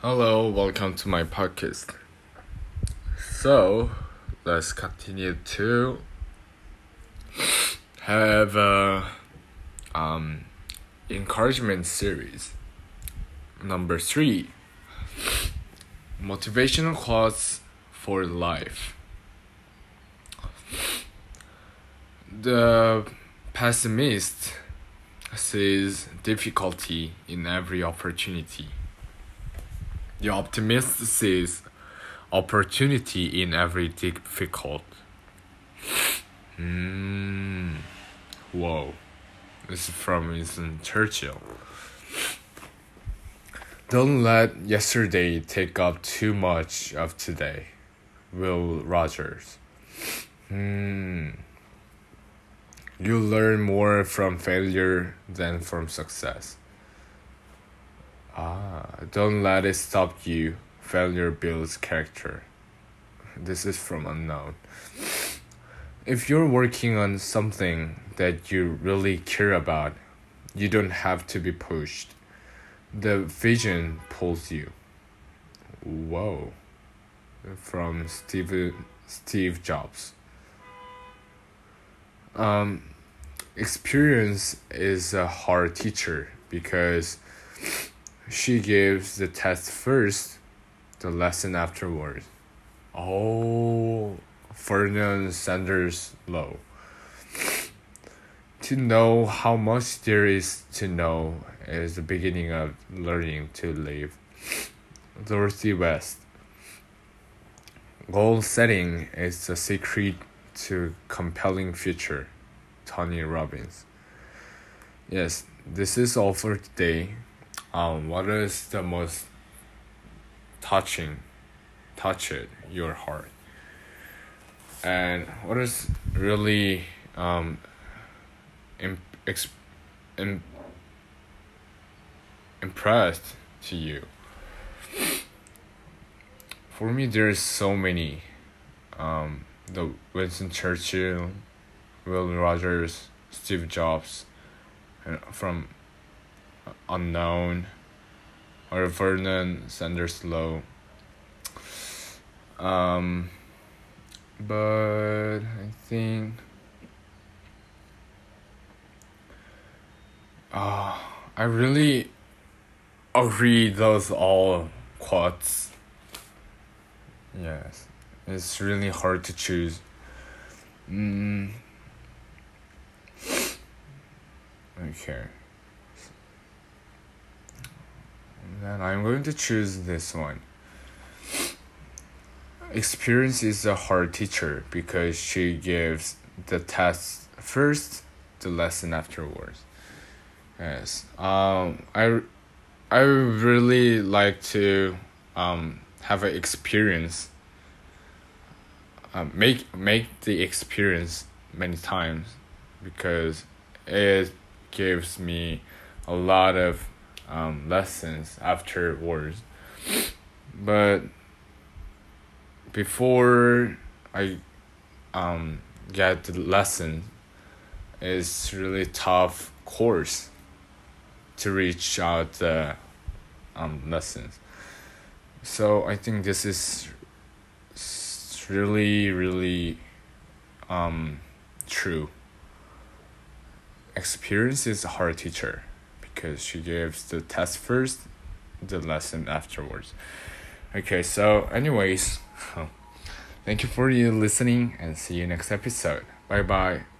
Hello, welcome to my podcast. So, let's continue to have a um, encouragement series. Number three, motivational quotes for life. The pessimist sees difficulty in every opportunity. The optimist sees opportunity in every difficult. Mm. Whoa. This is from Winston Churchill. Don't let yesterday take up too much of today. Will Rogers. Hmm. You learn more from failure than from success. Ah, don't let it stop you. Failure builds character. This is from Unknown. If you're working on something that you really care about, you don't have to be pushed. The vision pulls you. Whoa. From Steve Steve Jobs. Um, experience is a hard teacher because she gives the test first, the lesson afterwards. Oh, Ferdinand Sanders Low. To know how much there is to know is the beginning of learning to live. Dorothy West. Goal setting is the secret to compelling future. Tony Robbins. Yes, this is all for today. Um, what is the most touching, touch it your heart? And what is really um, imp- ex- im- impressed to you? For me, there's so many. Um, the Winston Churchill, Will Rogers, Steve Jobs, and from Unknown, or Vernon Sanders Low. Um, but I think. Uh, I really agree those all quotes. Yes, it's really hard to choose. Mm. Okay. Then I'm going to choose this one. Experience is a hard teacher because she gives the test first, the lesson afterwards. Yes. Um. I, I really like to um have an experience. Um, make make the experience many times, because it gives me a lot of um, lessons afterwards. But before I um, get the lesson, it's really tough course to reach out the um, lessons. So I think this is really really um, true. Experience is a hard teacher because she gives the test first, the lesson afterwards. Okay, so anyways, thank you for you listening and see you next episode. Bye bye.